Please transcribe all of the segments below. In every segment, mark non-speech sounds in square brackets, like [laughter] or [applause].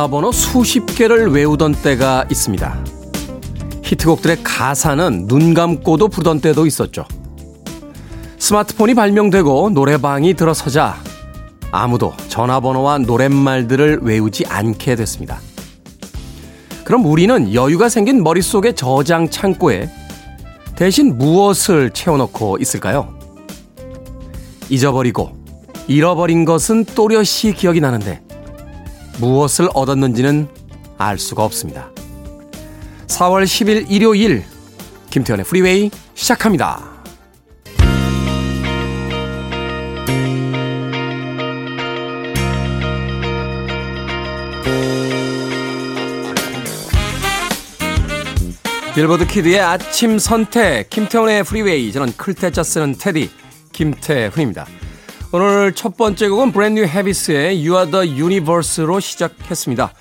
전화번호 수십 개를 외우던 때가 있습니다. 히트곡들의 가사는 눈 감고도 부르던 때도 있었죠. 스마트폰이 발명되고 노래방이 들어서자 아무도 전화번호와 노랫말들을 외우지 않게 됐습니다. 그럼 우리는 여유가 생긴 머릿속의 저장 창고에 대신 무엇을 채워넣고 있을까요? 잊어버리고 잃어버린 것은 또렷이 기억이 나는데 무엇을 얻었는지는 알 수가 없습니다. 4월 10일 일요일 김태훈의 프리웨이 시작합니다. 빌보드 키드의 아침 선택 김태훈의 프리웨이 저는 클 태 자 쓰는 태디 김태훈입니다. 오늘 첫 번째 곡은 브랜뉴 헤비스의 You Are The Universe로 시작했습니다.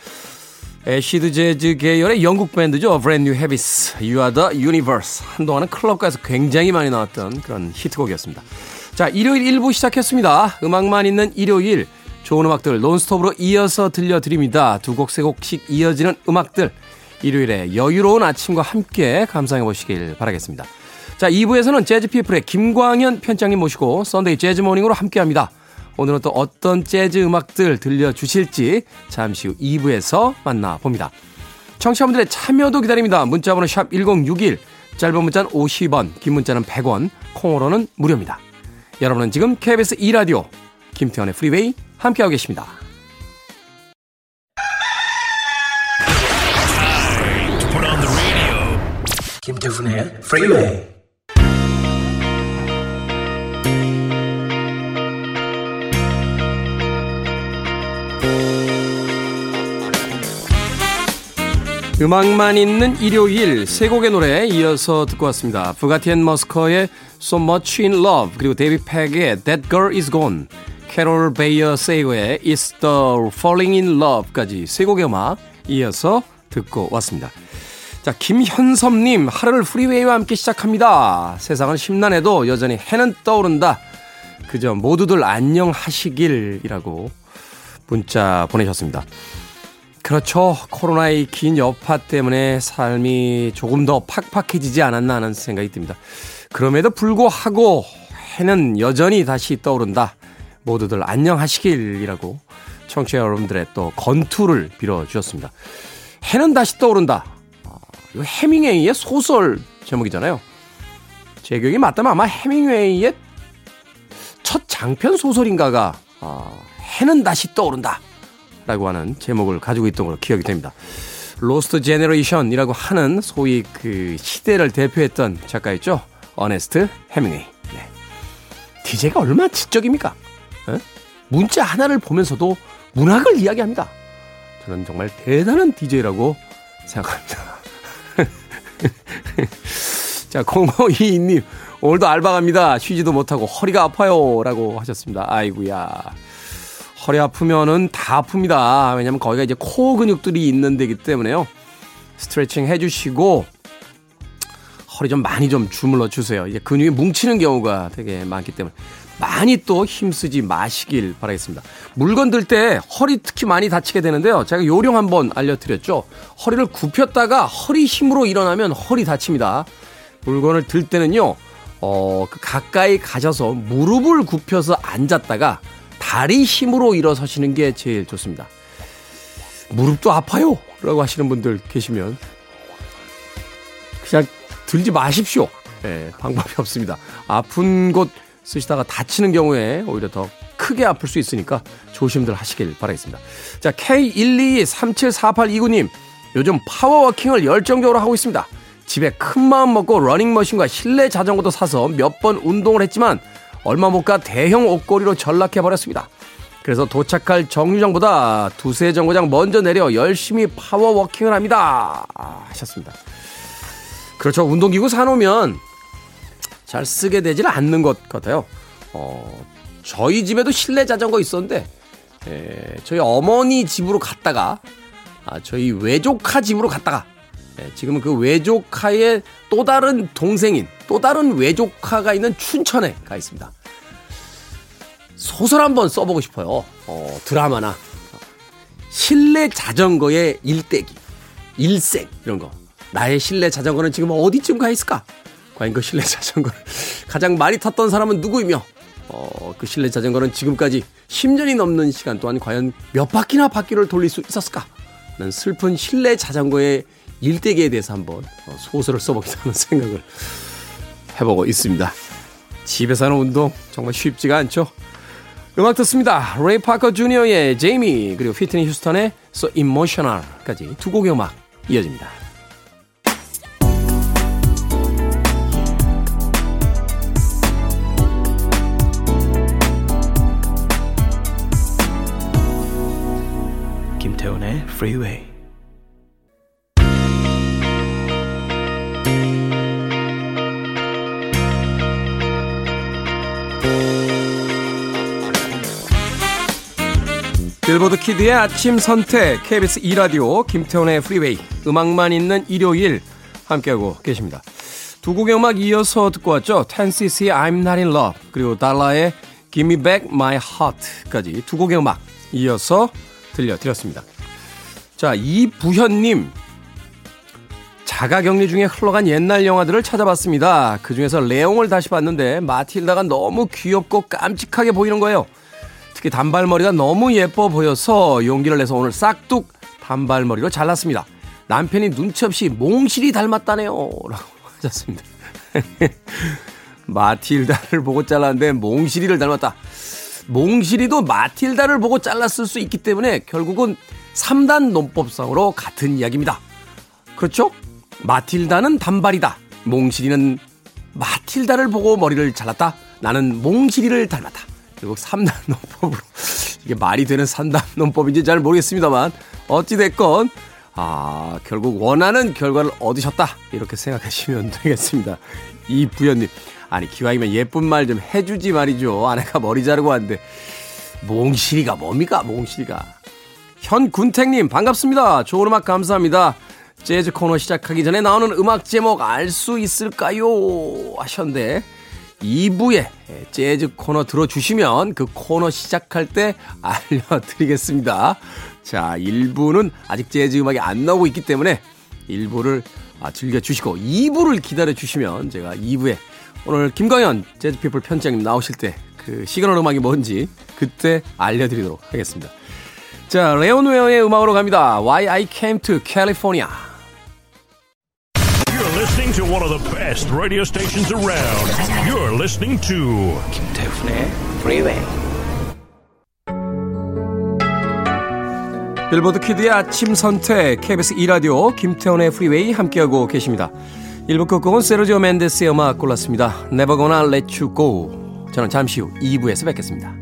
애시드 재즈 계열의 영국 밴드죠. 브랜뉴 헤비스 You Are The Universe 한동안은 클럽가에서 굉장히 많이 나왔던 그런 히트곡이었습니다. 자 일요일 1부 시작했습니다. 음악만 있는 일요일 좋은 음악들 논스톱으로 이어서 들려드립니다. 두 곡 세 곡씩 이어지는 음악들 일요일에 여유로운 아침과 함께 감상해 보시길 바라겠습니다. 자, 2부에서는 재즈피플의 김광현 편집장님 모시고 Sunday Jazz Morning으로 함께합니다. 오늘은 또 어떤 재즈 음악들 들려주실지 잠시 후 2부에서 만나봅니다. 청취자분들의 참여도 기다립니다. 문자번호 샵 1061, 짧은 문자는 50원, 긴 문자는 100원, 콩으로는 무료입니다. 여러분은 지금 KBS 2라디오 김태훈의 프리웨이 함께하고 계십니다. 김태훈의 프리웨이 음악만 있는 일요일 세 곡의 노래 이어서 듣고 왔습니다. 부가티 앤 머스커의 So Much in Love 그리고 데이비 팩의 That Girl Is Gone 캐롤 베이어 세이거의 It's the Falling in Love까지 세 곡의 음악 이어서 듣고 왔습니다. 자, 김현섭님, 하루를 프리웨이와 함께 시작합니다. 세상은 심란해도 여전히 해는 떠오른다. 그저 모두들 안녕하시길이라고 문자 보내셨습니다. 그렇죠. 코로나의 긴 여파 때문에 삶이 조금 더 팍팍해지지 않았나 하는 생각이 듭니다. 그럼에도 불구하고 해는 여전히 다시 떠오른다. 모두들 안녕하시길이라고 청취자 여러분들의 또 건투를 빌어주셨습니다. 해는 다시 떠오른다. 이 해밍웨이의 소설 제목이잖아요. 제 기억이 맞다면 아마 해밍웨이의 첫 장편 소설인가가 어, 해는 다시 떠오른다 라고 하는 제목을 가지고 있던 걸로 기억이 됩니다. Lost Generation이라고 하는 소위 그 시대를 대표했던 작가였죠. 어네스트 해밍웨이. 네. DJ가 얼마나 지적입니까? 에? 문자 하나를 보면서도 문학을 이야기합니다. 저는 정말 대단한 DJ라고 생각합니다. [laughs] 자, 0522님, 오늘도 알바 갑니다. 쉬지도 못하고 허리가 아파요. 라고 하셨습니다. 아이구야. 허리 아프면은 다 아픕니다. 왜냐면 거기가 이제 코 근육들이 있는 데기 때문에요. 스트레칭 해주시고, 허리 좀 많이 좀 주물러 주세요. 이제 근육이 뭉치는 경우가 되게 많기 때문에. 많이 또 힘쓰지 마시길 바라겠습니다. 물건 들 때 허리 특히 많이 다치게 되는데요. 제가 요령 한번 알려드렸죠. 허리를 굽혔다가 허리 힘으로 일어나면 허리 다칩니다. 물건을 들 때는요, 어, 그 가까이 가셔서 무릎을 굽혀서 앉았다가 다리 힘으로 일어서시는 게 제일 좋습니다. 무릎도 아파요! 라고 하시는 분들 계시면 그냥 들지 마십시오. 네, 방법이 없습니다. 아픈 곳 쓰시다가 다치는 경우에 오히려 더 크게 아플 수 있으니까 조심들 하시길 바라겠습니다. 자, K122374829님, 요즘 파워워킹을 열정적으로 하고 있습니다. 집에 큰 마음 먹고 러닝머신과 실내 자전거도 사서 몇 번 운동을 했지만 얼마 못 가 대형 옷걸이로 전락해버렸습니다. 그래서 도착할 정류장보다 두세 정거장 먼저 내려 열심히 파워워킹을 합니다. 하셨습니다. 그렇죠. 운동기구 사놓으면 잘 쓰게 되질 않는 것 같아요. 어, 저희 집에도 실내 자전거 있었는데, 에, 저희 어머니 집으로 갔다가, 아, 저희 외조카 집으로 갔다가, 에, 지금은 그 외조카의 또 다른 동생인, 또 다른 외조카가 있는 춘천에 가 있습니다. 소설 한번 써보고 싶어요. 어, 드라마나. 실내 자전거의 일대기, 일생 이런 거. 나의 실내 자전거는 지금 어디쯤 가 있을까? 과연 그 실내 [laughs] 자전거를 가장 많이 탔던 사람은 누구이며 어, 그 실내 자전거는 지금까지 10년이 넘는 시간 동안 과연 몇 바퀴나 바퀴를 돌릴 수 있었을까? 는 슬픈 실내 자전거의 일대기에 대해서 한번 어, 소설을 써보겠다는 [laughs] 생각을 해보고 있습니다. 집에서 하는 운동 정말 쉽지가 않죠. 음악 듣습니다. 레이 파커 주니어의 제이미 그리고 피트니 휴스턴의 So Emotional까지 두 곡의 음악 이어집니다. 김태훈의 Freeway. 빌보드 kid의 아침 선택 KBS 2라디오 김태훈의 Freeway 음악만 있는 일요일 함께하고 계십니다. 두 곡의 음악 이어서 듣고 왔죠. 10cc의 I'm Not In Love 그리고 Dollar의 Give Me Back My Heart까지 두 곡의 음악 이어서 들려드렸습니다. 자 이부현님 자가격리 중에 흘러간 옛날 영화들을 찾아봤습니다. 그중에서 레옹을 다시 봤는데 마틸다가 너무 귀엽고 깜찍하게 보이는 거예요. 특히 단발머리가 너무 예뻐 보여서 용기를 내서 오늘 싹둑 단발머리로 잘랐습니다. 남편이 눈치 없이 몽실이 닮았다네요. 라고 [laughs] 하셨습니다. [laughs] 마틸다를 보고 잘랐는데 몽실이를 닮았다. 몽실이도 마틸다를 보고 잘랐을 수 있기 때문에 결국은 3단 논법상으로 같은 이야기입니다. 그렇죠? 마틸다는 단발이다. 몽실이는 마틸다를 보고 머리를 잘랐다. 나는 몽실이를 닮았다. 결국 3단 논법으로 [laughs] 이게 말이 되는 3단 논법인지 잘 모르겠습니다만 어찌됐건 아 결국 원하는 결과를 얻으셨다. 이렇게 생각하시면 [laughs] 되겠습니다. 이 부연님 아니 기왕이면 예쁜 말 좀 해주지 말이죠. 아내가 머리 자르고 왔는데. 몽실이가 뭡니까? 몽실이가. 현군택님 반갑습니다. 좋은 음악 감사합니다. 재즈 코너 시작하기 전에 나오는 음악 제목 알 수 있을까요? 하셨는데 2부에 재즈 코너 들어주시면 그 코너 시작할 때 알려드리겠습니다. 자, 1부는 아직 재즈 음악이 안 나오고 있기 때문에 1부를 아, 즐겨주시고 2부를 기다려주시면 제가 2부에 오늘 김광현 재즈피플 편집장님 나오실 때 그 시그널 음악이 뭔지 그때 알려드리도록 하겠습니다. 자, 레온 웨어의 음악으로 갑니다. Why I Came to California. Listening to one of the best radio stations around. You're listening to 김태훈의 Freeway. 빌보드 키드의 아침 선택 KBS 2 라디오 김태훈의 Freeway 함께하고 계십니다. 1부 끝곡은 세르지오 멘데스의 음악 골랐습니다. Never Gonna Let You Go. 저는 잠시 후 2부에서 뵙겠습니다.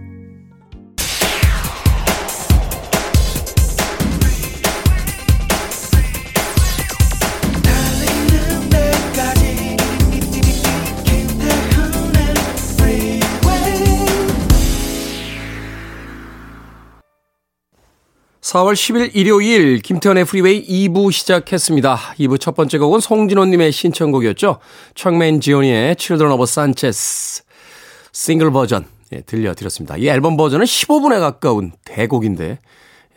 4월 10일 일요일 김태훈의 Freeway 2부 시작했습니다. 2부 첫 번째 곡은 송진호님의 신청곡이었죠. 척 맨지오니의 Children of Sanchez 싱글 버전 예, 들려드렸습니다. 이 앨범 버전은 15분에 가까운 대곡인데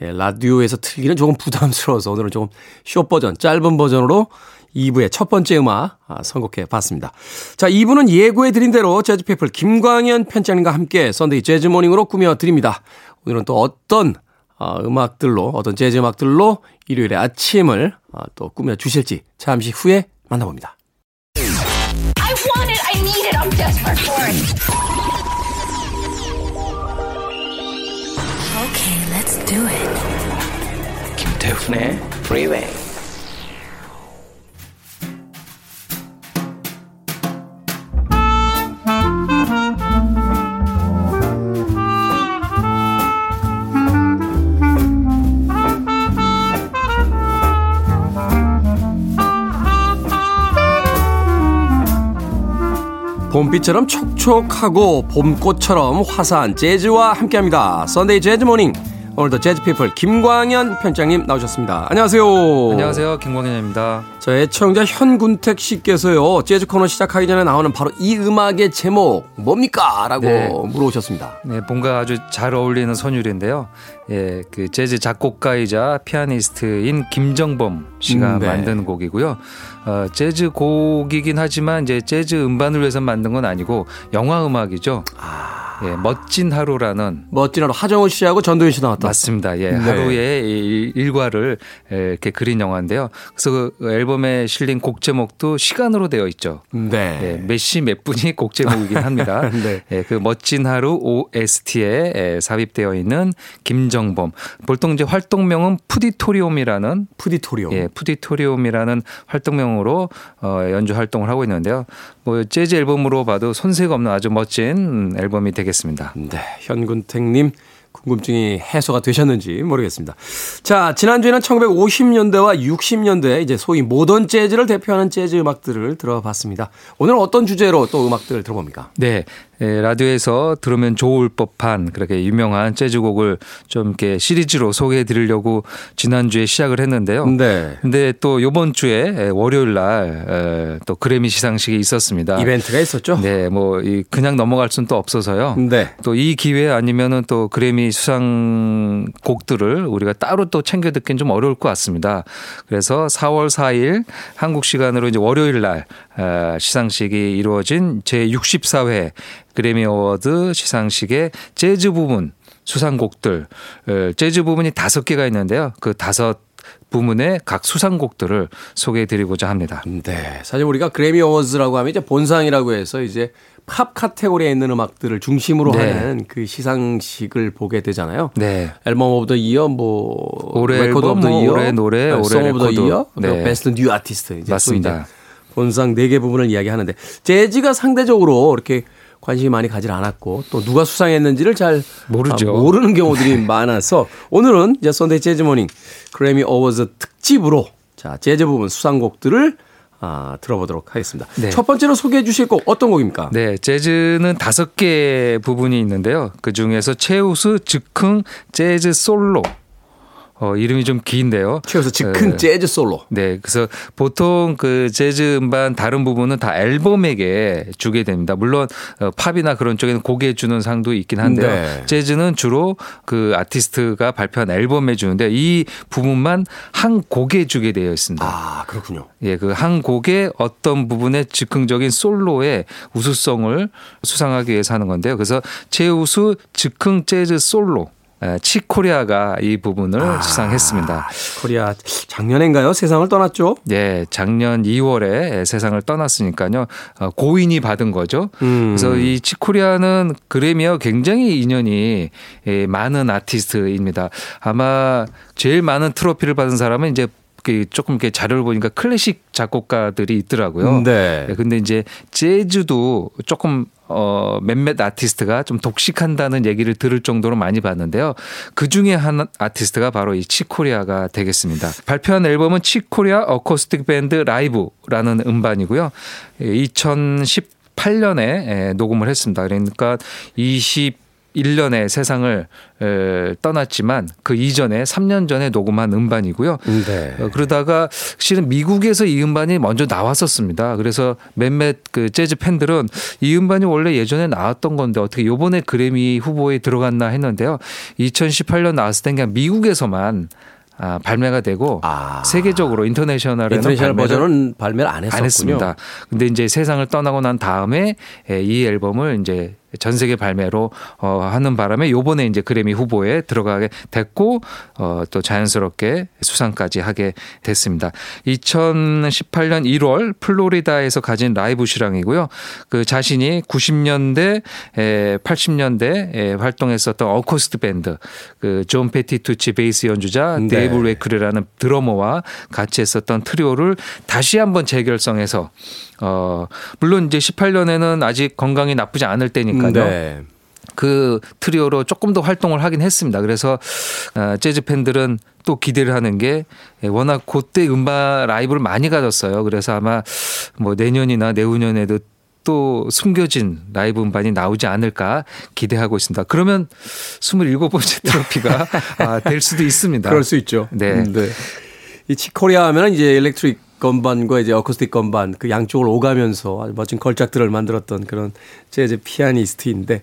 예, 라디오에서 틀기는 조금 부담스러워서 오늘은 조금 쇼 버전, 짧은 버전으로 2부의 첫 번째 음악 아, 선곡해 봤습니다. 자, 2부는 예고해 드린 대로 재즈피플 김광현 편집장님과 함께 Sunday Jazz Morning으로 꾸며 드립니다. 오늘은 또 어떤 어, 음악들로 어떤 재즈 음악들로 일요일의 아침을 어, 또 꾸며 주실지 잠시 후에 만나봅니다. I want it, I need it, I'm desperate for it. Okay, let's do it. 김태훈의 Freeway. 봄비처럼 촉촉하고 봄꽃처럼 화사한 재즈와 함께합니다. Sunday Jazz Morning. 오늘도 재즈피플 김광현 편집장님 나오셨습니다. 안녕하세요. 안녕하세요. 김광현입니다. 저 애청자 현군택 씨께서요. 재즈 코너 시작하기 전에 나오는 바로 이 음악의 제목 뭡니까? 라고 네. 물어보셨습니다. 네, 뭔가 아주 잘 어울리는 선율인데요. 예, 그 재즈 작곡가이자 피아니스트인 김정범 씨가 음, 네. 만든 곡이고요. 어, 재즈 곡이긴 하지만 이제 재즈 음반을 위해서 만든 건 아니고 영화 음악이죠. 예, 멋진 하루라는 멋진 하루 하정우 씨하고 전도연 씨 나왔다. 맞습니다. 예, 네. 하루의 일- 일과를 에, 이렇게 그린 영화인데요. 그래서 그 앨범에 실린 곡 제목도 시간으로 되어 있죠. 예, 네. 몇시 몇 분이 [laughs] 곡 제목이긴 합니다. [laughs] 네. 예, 그 멋진 하루 OST에 에, 삽입되어 있는 김정범. 보통 이제 활동명은 푸디토리움이라는 푸디토리움. 예, 푸디토리움이라는 활동명으로 어, 연주 활동을 하고 있는데요. 뭐 재즈 앨범으로 봐도 손색 없는 아주 멋진 앨범이 되겠습니다. 네, 현군택님 궁금증이 해소가 되셨는지 모르겠습니다. 자, 지난주에는 1950년대와 60년대 이제 소위 모던 재즈를 대표하는 재즈 음악들을 들어봤습니다. 오늘은 어떤 주제로 또 음악들을 들어봅니까? 네. 예, 라디오에서 들으면 좋을 법한 그렇게 유명한 재즈곡을 좀 이렇게 시리즈로 소개해 드리려고 지난주에 시작을 했는데요. 네. 근데 또 요번 주에 예, 월요일 날 또 그래미 시상식이 있었습니다. 이벤트가 있었죠? 네, 뭐이 그냥 넘어갈 수는 또 없어서요. 네. 또 이 기회 아니면은 또 그래미 수상 곡들을 우리가 따로 또 챙겨 듣기는 좀 어려울 것 같습니다. 그래서 4월 4일 한국 시간으로 이제 월요일 날 어, 시상식이 이루어진 제 64회 그래미 어워드 시상식의 재즈 부분 수상곡들 어, 재즈 부분이 다섯 개가 있는데요. 그 다섯 부문의 각 수상곡들을 소개해 드리고자 합니다. 네. 사실 우리가 그래미 Awards라고 하면 이제 본상이라고 해서 이제 팝 카테고리에 있는 음악들을 중심으로 네. 하는 그 시상식을 보게 되잖아요. 네. Album of the Year 뭐 올해 Record of the 뭐 Year 올해 노래, 올해 of the Record. Year 네. Best New Artist 이제 맞습니다. 또 이제 본상 네 개 부분을 이야기하는데 재즈가 상대적으로 이렇게 관심이 많이 가질 않았고 또 누가 수상했는지를 잘 모르죠. 아, 모르는 경우들이 [laughs] 많아서 오늘은 이제 Sunday Jazz Morning 그래미 Awards 특집으로 자 재즈 부분 수상곡들을 아, 들어보도록 하겠습니다. 네. 첫 번째로 소개해 주실 곡 어떤 곡입니까? 네, 재즈는 다섯 개 부분이 있는데요. 그 중에서 최우수 즉흥 재즈 솔로. 어, 이름이 좀 긴데요. 최우수 즉흥 에, 재즈 솔로. 네, 그래서 보통 그 재즈 음반 다른 부분은 다 앨범에게 주게 됩니다. 물론 어, 팝이나 그런 쪽에는 곡에 주는 상도 있긴 한데요. 네. 재즈는 주로 그 아티스트가 발표한 앨범에 주는데 이 부분만 한 곡에 주게 되어 있습니다. 아 그렇군요. 예, 그 한 곡의 어떤 부분의 즉흥적인 솔로의 우수성을 수상하기 위해서 하는 건데요. 그래서 최우수 즉흥 재즈 솔로 에, 칙 코리아가 이 부분을 수상했습니다. 코리아 작년인가요? 세상을 떠났죠. 예, 작년 2월에 세상을 떠났으니까요. 어, 고인이 받은 거죠. 음. 그래서 이 칙 코리아는 그래미와 굉장히 인연이 예, 많은 아티스트입니다. 아마 제일 많은 트로피를 받은 사람은 이제 그 조금 이렇게 자료를 보니까 클래식 작곡가들이 있더라고요. 네. 예, 근데 이제 재즈도 조금 어 몇몇 아티스트가 좀 독식한다는 얘기를 들을 정도로 많이 봤는데요. 그 중에 한 아티스트가 바로 이 칙 코리아가 되겠습니다. 발표한 앨범은 칙 코리아 Akoustic Band Live라는 음반이고요. 2018년에 녹음을 했습니다. 그러니까 20 1년에 세상을 에, 떠났지만 그 이전에 3년 전에 녹음한 음반이고요. 네. 어, 그러다가 실은 미국에서 이 음반이 먼저 나왔었습니다. 그래서 몇몇 그 재즈 팬들은 이 음반이 원래 예전에 나왔던 건데 어떻게 요번에 그래미 후보에 들어갔나 했는데요. 2018년 나왔을 땐 그냥 미국에서만 아, 발매가 되고 아. 세계적으로 international에는 international 발매를 버전은 발매를 안 했었군요. 안 했습니다. 근데 이제 세상을 떠나고 난 다음에 에, 이 앨범을 이제 전 세계 발매로 어, 하는 바람에 요번에 이제 그래미 후보에 들어가게 됐고 어, 또 자연스럽게 수상까지 하게 됐습니다. 2018년 1월 플로리다에서 가진 라이브 실황이고요. 그 자신이 90년대, 에, 80년대 에 활동했었던 Akoustic Band 그 존 패티투치 베이스 연주자 네. 데이브 웨클이라는 드러머와 같이 했었던 트리오를 다시 한번 재결성해서 어 물론 이제 18년에는 아직 건강이 나쁘지 않을 때니까요. 네. 그 트리오로 조금 더 활동을 하긴 했습니다. 그래서 어, 재즈 팬들은 또 기대를 하는 게 워낙 그때 음반 라이브를 많이 가졌어요. 그래서 아마 뭐 내년이나 내후년에도 또 숨겨진 라이브 음반이 나오지 않을까 기대하고 있습니다. 그러면 27번째 [laughs] 트로피가 아, 될 수도 있습니다. 그럴 수 있죠. 네. 음, 네. 이 칙 코리아 하면은 이제 electric 건반과 이제 어쿠스틱 건반 그 양쪽을 오가면서 아주 멋진 걸작들을 만들었던 그런 재즈 피아니스트인데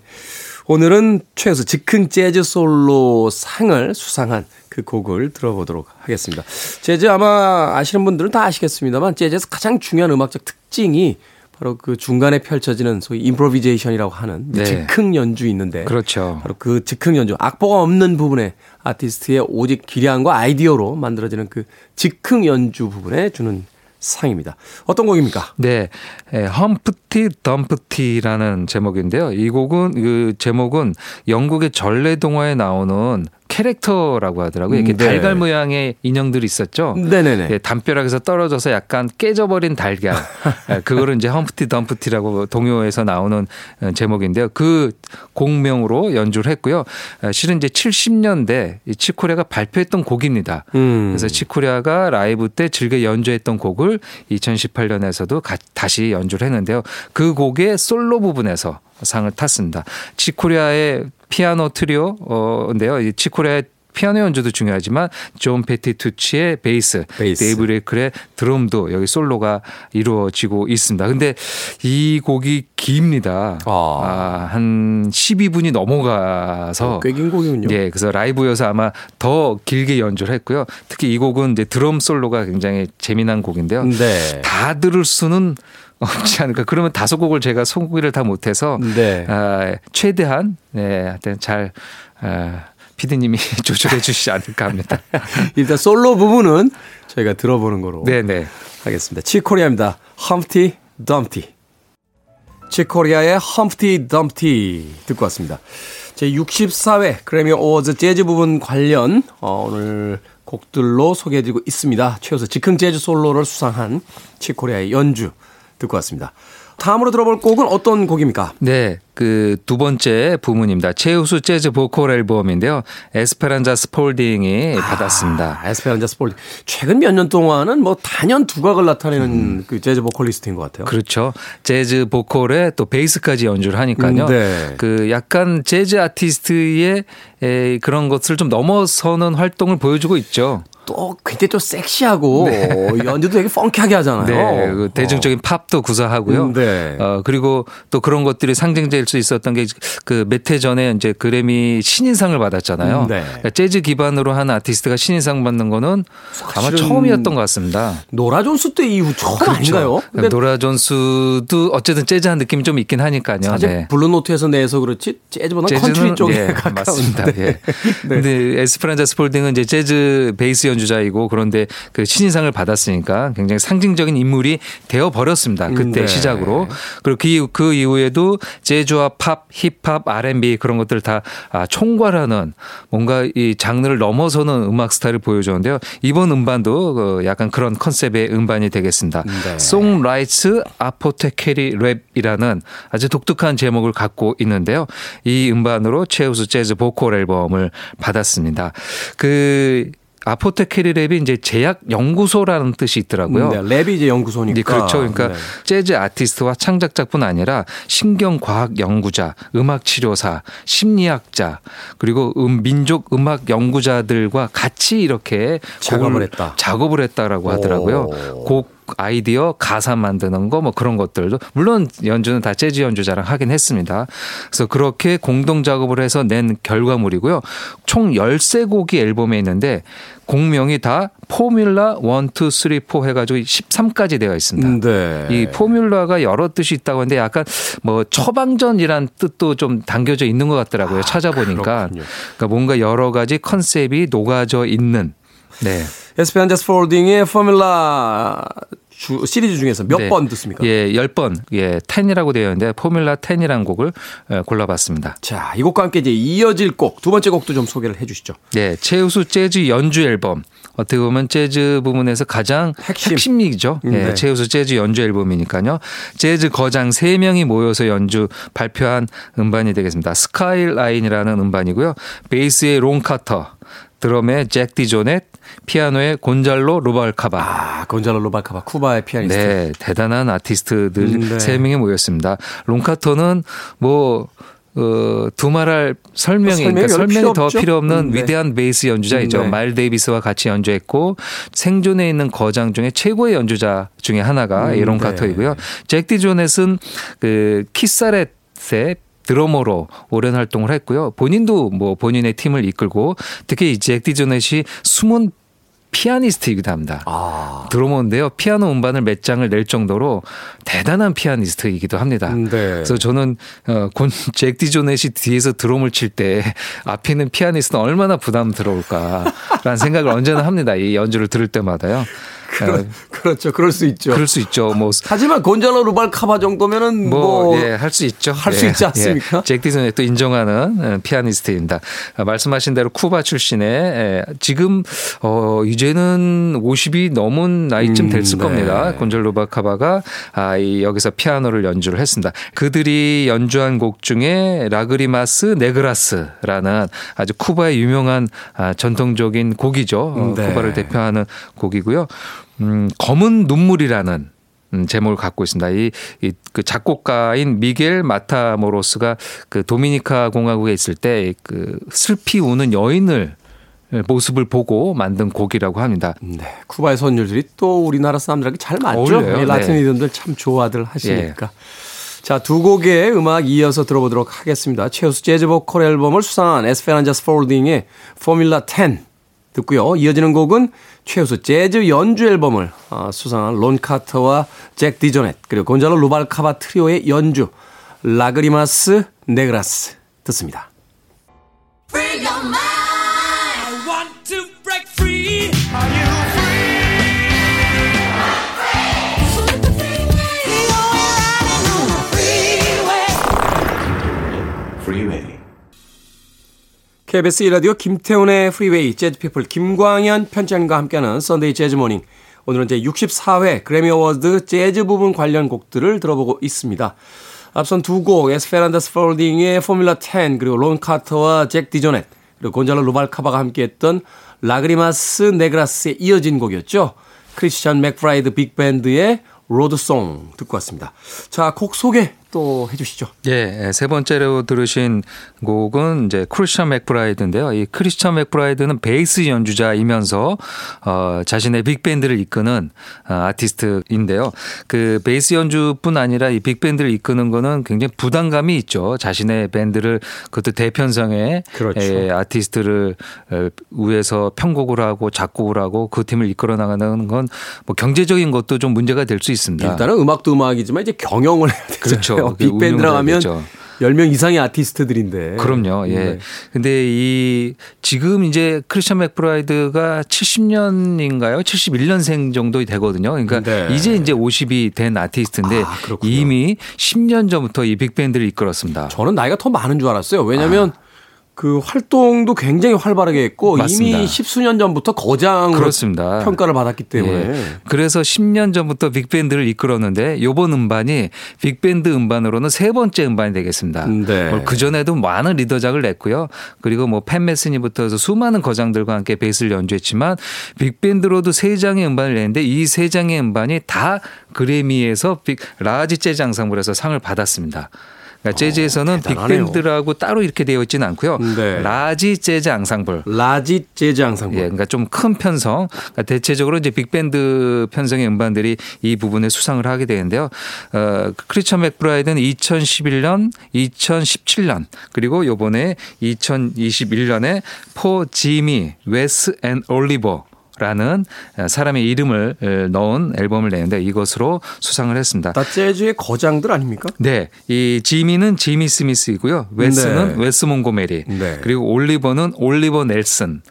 오늘은 최우수 즉흥 재즈 솔로 상을 수상한 그 곡을 들어보도록 하겠습니다. 재즈 아마 아시는 분들은 다 아시겠습니다만 재즈에서 가장 중요한 음악적 특징이 바로 그 중간에 펼쳐지는 소위 improvisation이라고 하는 네. 즉흥 연주 있는데 그렇죠. 바로 그 즉흥 연주 악보가 없는 부분에 아티스트의 오직 기량과 아이디어로 만들어지는 그 즉흥 연주 부분에 주는 상입니다. 어떤 곡입니까? 네, 에, Humpty Dumpty라는 제목인데요. 이 곡은 그 제목은 영국의 전래 동화에 나오는 캐릭터라고 하더라고요. 이렇게 음, 네. 달걀 모양의 인형들이 있었죠. 네네네. 예, 담벼락에서 떨어져서 약간 깨져버린 달걀. [laughs] 예, 그거를 이제 Humpty Dumpty라고 동요에서 나오는 어, 제목인데요. 그 곡명으로 연주를 했고요. 어, 실은 이제 70년대 이 칙 코리아가 발표했던 곡입니다. 음. 그래서 칙 코리아가 라이브 때 즐겨 연주했던 곡을 2018년에서도 다시 연주를 했는데요. 그 곡의 솔로 부분에서 상을 탔습니다. 칙 코리아의 피아노 트리오인데요. 이 칙 코리아의 피아노 연주도 중요하지만 존 패티투치의 베이스, 베이스. 데이브 웨클의 드럼도 여기 솔로가 이루어지고 있습니다. 근데 이 곡이 깁니다. 아. 아, 한 12분이 넘어가서 꽤긴 곡이군요. 예, 그래서 라이브여서 아마 더 길게 연주를 했고요. 특히 이 곡은 이제 드럼 솔로가 굉장히 재미난 곡인데요. 네. 다 들을 수는 없지 않을까. 그러면 다섯 곡을 제가 소개를 다 못해서 네. 아, 최대한 네, 하여튼 잘 아, 피디님이 [laughs] 조절해 주시지 않을까 합니다. [laughs] 일단 솔로 부분은 저희가 들어보는 거로 네네. 하겠습니다. 치코리아입니다. 험프티 덤티. 치코리아의 험프티 덤티 듣고 왔습니다. 제 64회 그래미 어워즈 재즈 부분 관련 어, 오늘 곡들로 소개해드리고 있습니다. 최우수 즉흥 재즈 솔로를 수상한 치코리아의 연주 듣고 왔습니다. 다음으로 들어볼 곡은 어떤 곡입니까? 네, 그 두 번째 부문입니다. 최우수 재즈 보컬 앨범인데요. 에스페란자 스폴딩이 받았습니다. 아, 에스페란자 스폴 최근 몇 년 동안은 뭐 단연 두각을 나타내는 그 재즈 보컬리스트인 것 같아요. 그렇죠. 재즈 보컬에 또 베이스까지 연주를 하니까요. 음, 네. 그 약간 재즈 아티스트의 에, 그런 것을 좀 넘어서는 활동을 보여주고 있죠. 또 굉장히 또 섹시하고 연주도 되게 funky하게 하잖아요. 네, 그 대중적인 팝도 구사하고요. 음, 네. 어 그리고 또 그런 것들이 상징될 수 있었던 게 그 몇 해 전에 이제 그래미 신인상을 받았잖아요. 음, 네. 그러니까 재즈 기반으로 한 아티스트가 신인상 받는 거는 아마 처음이었던 것 같습니다. 노라 존스 때 이후 처음 아닌가요? 근데 노라 존스도 어쨌든 재즈한 느낌이 좀 있긴 하니까요. 사실 네. 블루노트에서 내서 그렇지 재즈보다 컨트리 쪽에 예, 가까운데. 맞습니다. 예. [laughs] 근데 에스페란자 스폴딩은 이제 재즈 베이스 연주자이고 그런데 그 신인상을 받았으니까 굉장히 상징적인 인물이 되어 버렸습니다. 그때 네. 시작으로 그리고 그, 이후- 그 이후에도 재즈와 팝, 힙합, R&B 그런 것들 다 아, 총괄하는 뭔가 이 장르를 넘어서는 음악 스타일을 보여줬는데요. 이번 음반도 그 약간 그런 컨셉의 음반이 되겠습니다. 네. Songwrights Apothecary Lab이라는 아주 독특한 제목을 갖고 있는데요. 이 음반으로 최우수 재즈 보컬 앨범을 받았습니다. 그 Apothecary Lab이 이제 제약 연구소라는 뜻이 있더라고요. 네, lab이 이제 연구소니까. 네, 그렇죠. 그러니까 네. 재즈 아티스트와 창작자뿐 아니라 신경과학 연구자, 음악 치료사, 심리학자, 그리고 음, 민족 음악 연구자들과 같이 이렇게 작업을 했다. 작업을 했다라고 하더라고요. 오. 곡 아이디어, 가사 만드는 거 뭐 그런 것들도 물론 연주는 다 재즈 연주자랑 하긴 했습니다. 그래서 그렇게 공동 작업을 해서 낸 결과물이고요. 총 13곡이 앨범에 있는데 곡명이 다 포뮬라 1, 2, 3, 4 해가지고 13까지 되어 있습니다. 음, 네. 이 포뮬라가 여러 뜻이 있다고 하는데 약간 뭐 처방전이란 뜻도 좀 담겨져 있는 것 같더라고요. 찾아보니까. 아. 그러니까 뭔가 여러 가지 컨셉이 녹아져 있는. 네. 에스페란자 스폴딩의 Formula 주, 시리즈 중에서 몇 네. 번 듣습니까? 예, 10번. 예, 10이라고 되어 있는데 Formula 10이라는 곡을 어, 골라봤습니다. 자, 이 곡과 함께 이제 이어질 곡, 두 번째 곡도 좀 소개를 해 주시죠. 네, 최우수 재즈 연주 앨범. 어떻게 보면 재즈 부분에서 가장 핵심. 핵심. 이죠 예, 네. 최우수 재즈 연주 앨범이니까요. 재즈 거장 3명이 모여서 연주 발표한 음반이 되겠습니다. 스카이라인이라는 음반이고요. 베이스의 론 카터, 드럼의 잭 디조넷, 피아노의 곤잘로 루발카바. 아, 곤잘로 루발카바 쿠바의 피아니스트. 네, 대단한 아티스트들 음, 네. 세 명이 모였습니다. 론 카터는 뭐 어, 두말할 설명이, 설명이 그러니까 설명이 필요 더 없죠? 필요 없는 음, 네. 위대한 베이스 연주자이죠. 네. 마일스 데이비스와 같이 연주했고 생존에 있는 거장 중에 최고의 연주자 중에 하나가 음, 이 롱카토이고요. 잭 디조넷은 그 키사렛의 드러머로 오랜 활동을 했고요. 본인도 뭐 본인의 팀을 이끌고 특히 이잭 디조넷이 숨은 피아니스트이기도 합니다. 아. 드러머인데요. 피아노 음반을 몇 장을 낼 정도로 대단한 피아니스트이기도 합니다. 음, 네. 그래서 저는 어, 곤잭 [laughs] 디조넷이 뒤에서 드럼을 칠 때 앞에 있는 피아니스트는 얼마나 부담스러울까라는 생각을 언제나 합니다. 이 연주를 들을 때마다요. 그렇, 어, 그렇죠. 그럴 수 있죠. 그럴 수 있죠. 뭐 하지만 곤잘로 루발카바 정도면은 뭐, 뭐, 예, 할수 있죠. 할수 있지 않습니까? 예. 잭 디조넷이 또 인정하는 어, 피아니스트입니다. 아, 말씀하신 대로 쿠바 출신의 예, 지금 어 이제는 50이 넘은 나이쯤 됐을 음, 네. 겁니다. 곤잘로 루발카바가 아, 이 여기서 피아노를 연주를 했습니다. 그들이 연주한 곡 중에 Lágrimas Negras라는 아주 쿠바의 유명한 아, 전통적인 곡이죠. 어, 네. 쿠바를 대표하는 곡이고요. 음, 검은 눈물이라는 음, 제목을 갖고 있습니다. 이, 이, 그 작곡가인 미겔 마타모로스가 그 도미니카 공화국에 있을 때 그 슬피 우는 여인을 모습을 보고 만든 곡이라고 합니다. 네. 쿠바의 선율들이 또 우리나라 사람들에게 잘 맞죠. 라틴 네. 리듬들 참 좋아들 하시니까. 자, 두 곡의 음악 이어서 들어보도록 하겠습니다. 최우수 재즈 보컬 앨범을 수상한 에스페란자 스폴딩의 Formula 10 듣고요. 이어지는 곡은 최우수 재즈 연주 앨범을 아, 수상한 론 카터와 잭 디조넷 그리고 곤잘로 루발카바 트리오의 연주 Lágrimas Negras 듣습니다. KBS 1라디오 김태훈의 Freeway 재즈피플 김광현 편집장과 함께하는 Sunday 재즈 Morning 오늘은 제 64회 그래미 어워드 재즈 부분 관련 곡들을 들어보고 있습니다. 앞선 두 곡 에스페란자 스폴딩의 Formwela 10 그리고 론 카터와 잭 디조넷 그리고 곤잘로 루발카바가 함께했던 Lágrimas Negras에 이어진 곡이었죠. 크리스찬 맥브라이드 빅밴드의 Road Song 듣고 왔습니다. 자, 곡 소개 또 해주시죠. 예, 세 번째로 들으신 곡은 이제 크리스천 맥브라이드인데요. 이 크리스천 맥브라이드는 베이스 연주자이면서 어, 자신의 빅밴드를 이끄는 어, 아티스트인데요. 그 베이스 연주뿐 아니라 이 빅밴드를 이끄는 거는 굉장히 부담감이 있죠. 자신의 밴드를 그것도 대편성의 그렇죠. 예, 아티스트를 어, 위해서 편곡을 하고 작곡을 하고 그 팀을 이끌어 나가는 건 뭐 경제적인 것도 좀 문제가 될 수 있습니다. 일단은 음악도 음악이지만 이제 경영을 해야 되잖아요. 그렇죠. 그 빅밴드라고 하면 해야겠죠. 10명 이상의 아티스트들인데. 그럼요. 예. 네. 근데 이 지금 이제 크리스천 맥브라이드가 70년인가요? 71년생 정도 되거든요. 그러니까 네. 이제 이제 50이 된 아티스트인데 아. 이미 10년 전부터 이 빅밴드를 이끌었습니다. 저는 나이가 더 많은 줄 알았어요. 왜냐하면 그 활동도 굉장히 활발하게 했고 맞습니다. 이미 십수년 전부터 거장으로 그렇습니다. 평가를 받았기 때문에 예. 그래서 10년 전부터 빅밴드를 이끌었는데 요번 음반이 빅밴드 음반으로는 세 번째 음반이 되겠습니다. 네. 그 전에도 많은 리더작을 냈고요. 그리고 뭐 팻 메스니부터 해서 수많은 거장들과 함께 베이스를 연주했지만 빅밴드로도 세 장의 음반을 냈는데 이 세 장의 음반이 다 그래미에서 빅 large 재즈 앙상블에서 상을 받았습니다. 그러니까 재즈에서는 어, 대단하네요. 빅밴드라고 따로 이렇게 되어 있지는 않고요. 네. Large 재즈 앙상블. Large 재즈 앙상블. 예, 그러니까 좀 큰 편성. 그러니까 대체적으로 이제 빅밴드 편성의 음반들이 이 부분에 수상을 하게 되는데요. 어, 크리스천 맥브라이드는 2011년, 2017년 그리고 요번에 2021년에 For Jimmy, Wes and Oliver 라는 사람의 이름을 넣은 앨범을 내는데 이것으로 수상을 했습니다. 다 재즈의 거장들 아닙니까? 네, 이 지미는 지미 스미스이고요. 웨스는 네. 웨스 몽고메리. 네. 그리고 올리버는 올리버 넬슨.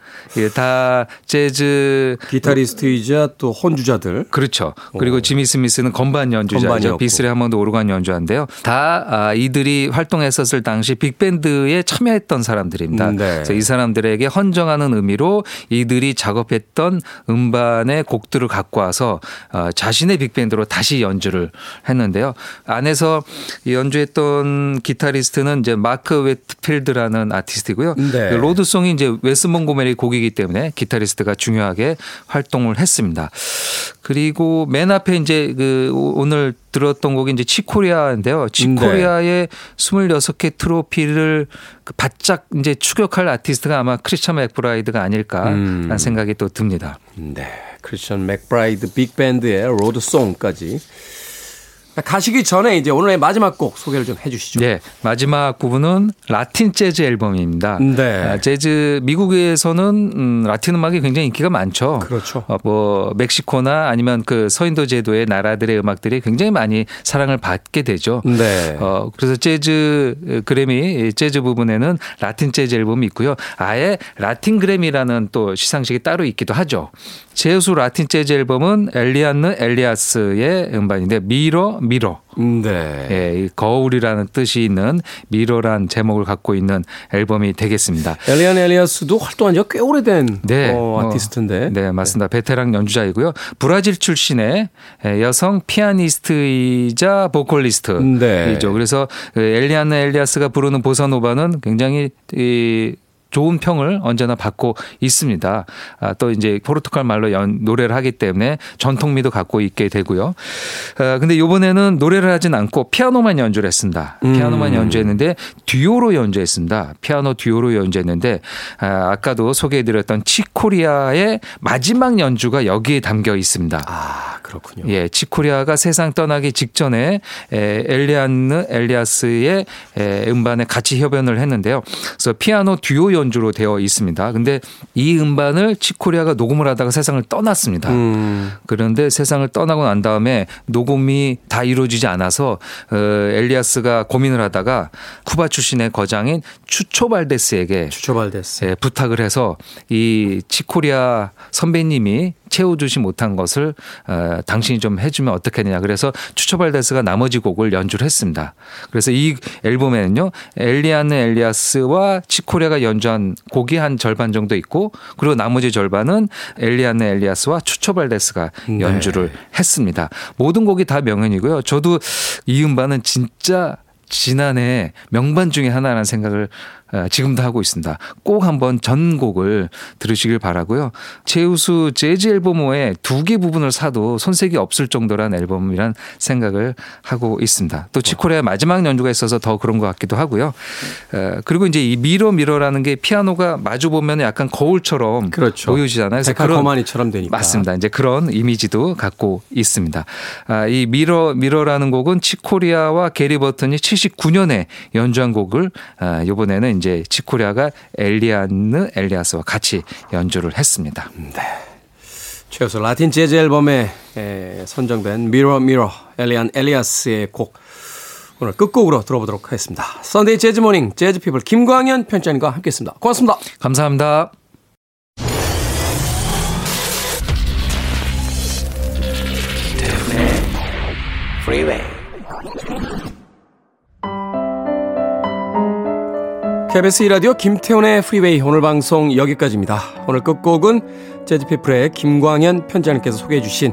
다 재즈 기타리스트이자 또 연주자들. 그렇죠. 그리고 지미 스미스는 건반 연주자죠. B3 하몬드 오르간 연주자인데요. 다 아, 이들이 활동했었을 당시 빅밴드에 참여했던 사람들입니다. 음, 네. 그래서 이 사람들에게 헌정하는 의미로 이들이 작업했던 음반의 곡들을 갖고 와서 어, 자신의 빅밴드로 다시 연주를 했는데요. 안에서 연주했던 기타리스트는 이제 마크 휫필드라는 아티스트고요. 네. Road Song이 이제 웨스 몽고메리 곡이기 때문에 기타리스트가 중요하게 활동을 했습니다. 그리고 맨 앞에 이제 그 오늘 들었던 곡이 이제 칙 코리아인데요. 칙 코리아의 26개 트로피를 그 바짝 이제 추격할 아티스트가 아마 크리스찬 맥브라이드가 아닐까라는 음. 생각이 또 듭니다. 네. 크리스천 맥브라이드 빅밴드의 Road Song까지. 가시기 전에 이제 오늘의 마지막 곡 소개를 좀 해주시죠. 네, 마지막 부분은 라틴 재즈 앨범입니다. 네. 아, 재즈 미국에서는 음, 라틴 음악이 굉장히 인기가 많죠. 그렇죠. 어, 뭐 멕시코나 아니면 그 서인도 제도의 나라들의 음악들이 굉장히 많이 사랑을 받게 되죠. 네. 어, 그래서 재즈 그래미 재즈 부분에는 라틴 재즈 앨범이 있고요. 아예 라틴 그래미라는 또 시상식이 따로 있기도 하죠. 최우수 라틴 재즈 앨범은 엘리안느 엘리아스의 음반인데 Mirror Mirror. 네. 예, 이 거울이라는 뜻이 있는 mirror란 제목을 갖고 있는 앨범이 되겠습니다. 엘리안 엘리아스도 활동한 지가 꽤 오래된 네. 어, 어, 아티스트인데. 네, 맞습니다. 베테랑 연주자이고요. 브라질 출신의 예, 여성 피아니스트이자 보컬리스트이죠. 네. 그래서 그 엘리아나 엘리아스가 부르는 보사노바는 굉장히 이 좋은 평을 언제나 받고 있습니다. 아, 또 이제 포르투갈 말로 연, 노래를 하기 때문에 전통미도 갖고 있게 되고요. 아, 근데 이번에는 노래를 하진 않고 피아노만 연주를 했습니다. 피아노만 연주했는데 듀오로 연주했습니다. 피아노 듀오로 연주했는데 아, 아까도 소개해드렸던 치코리아의 마지막 연주가 여기에 담겨 있습니다. 아, 그렇군요. 예, 치코리아가 세상 떠나기 직전에 에, 엘리안느 엘리아스의 에, 음반에 같이 협연을 했는데요. 그래서 피아노 듀오 연 주로 되어 있습니다. 근데 이 음반을 치코리아가 녹음을 하다가 세상을 떠났습니다. 음. 그런데 세상을 떠나고 난 다음에 녹음이 다 이루어지지 않아서 어, 엘리아스가 고민을 하다가 쿠바 출신의 거장인 추초발데스에게 추초발데스. 예, 부탁을 해서 이 치코리아 선배님이 채워주지 못한 것을 어, 당신이 좀 해주면 어떻겠느냐. 그래서 추초발데스가 나머지 곡을 연주를 했습니다. 그래서 이 앨범에는요 엘리아느 엘리아스와 치코리아가 연주 한 곡이 한 절반 정도 있고 그리고 나머지 절반은 엘리아느 엘리아스와 추초발데스가 네. 연주를 했습니다. 모든 곡이 다 명연이고요. 저도 이 음반은 진짜 지난해 명반 중에 하나라는 생각을 어, 지금도 하고 있습니다. 꼭 한번 전곡을 들으시길 바라고요. 제우스 재즈 앨범호에 두 개 부분을 사도 손색이 없을 정도란 앨범이란 생각을 하고 있습니다. 또 칙 코리아 마지막 연주가 있어서 더 그런 것 같기도 하고요. 어, 그리고 이제 이 Mirror Mirror라는 게 피아노가 마주 보면 약간 거울처럼 그렇죠. 보여지잖아요. 그래서 그런 데칼코마니처럼 되니까. 맞습니다. 이제 그런 이미지도 갖고 있습니다. 아, 이 Mirror Mirror라는 곡은 칙 코리아와 게리 버튼이 79년에 연주한 곡을 아, 이번에는 이제 칙 코리아가 엘리안느 엘리아스와 같이 연주를 했습니다. 최우수 라틴 재즈 앨범에 에, 선정된 Mirror Mirror 엘리안 엘리아스의 곡 오늘 끝곡으로 들어보도록 하겠습니다. Sunday 재즈 Morning 재즈 피플 김광현 편집장과 함께했습니다. 고맙습니다. 감사합니다. Freeway. KBS 1라디오 김태훈의 Freeway 오늘 방송 여기까지입니다. 오늘 끝곡은 재즈피플의 김광현 편집장님께서 소개해 주신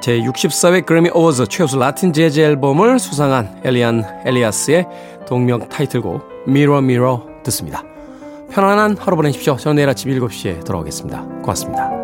제64회 그래미 어워즈 최우수 라틴 재즈 앨범을 수상한 엘리안 엘리아스의 동명 타이틀곡 Mirror Mirror 듣습니다. 편안한 하루 보내십시오. 저는 내일 아침 7시에 돌아오겠습니다. 고맙습니다.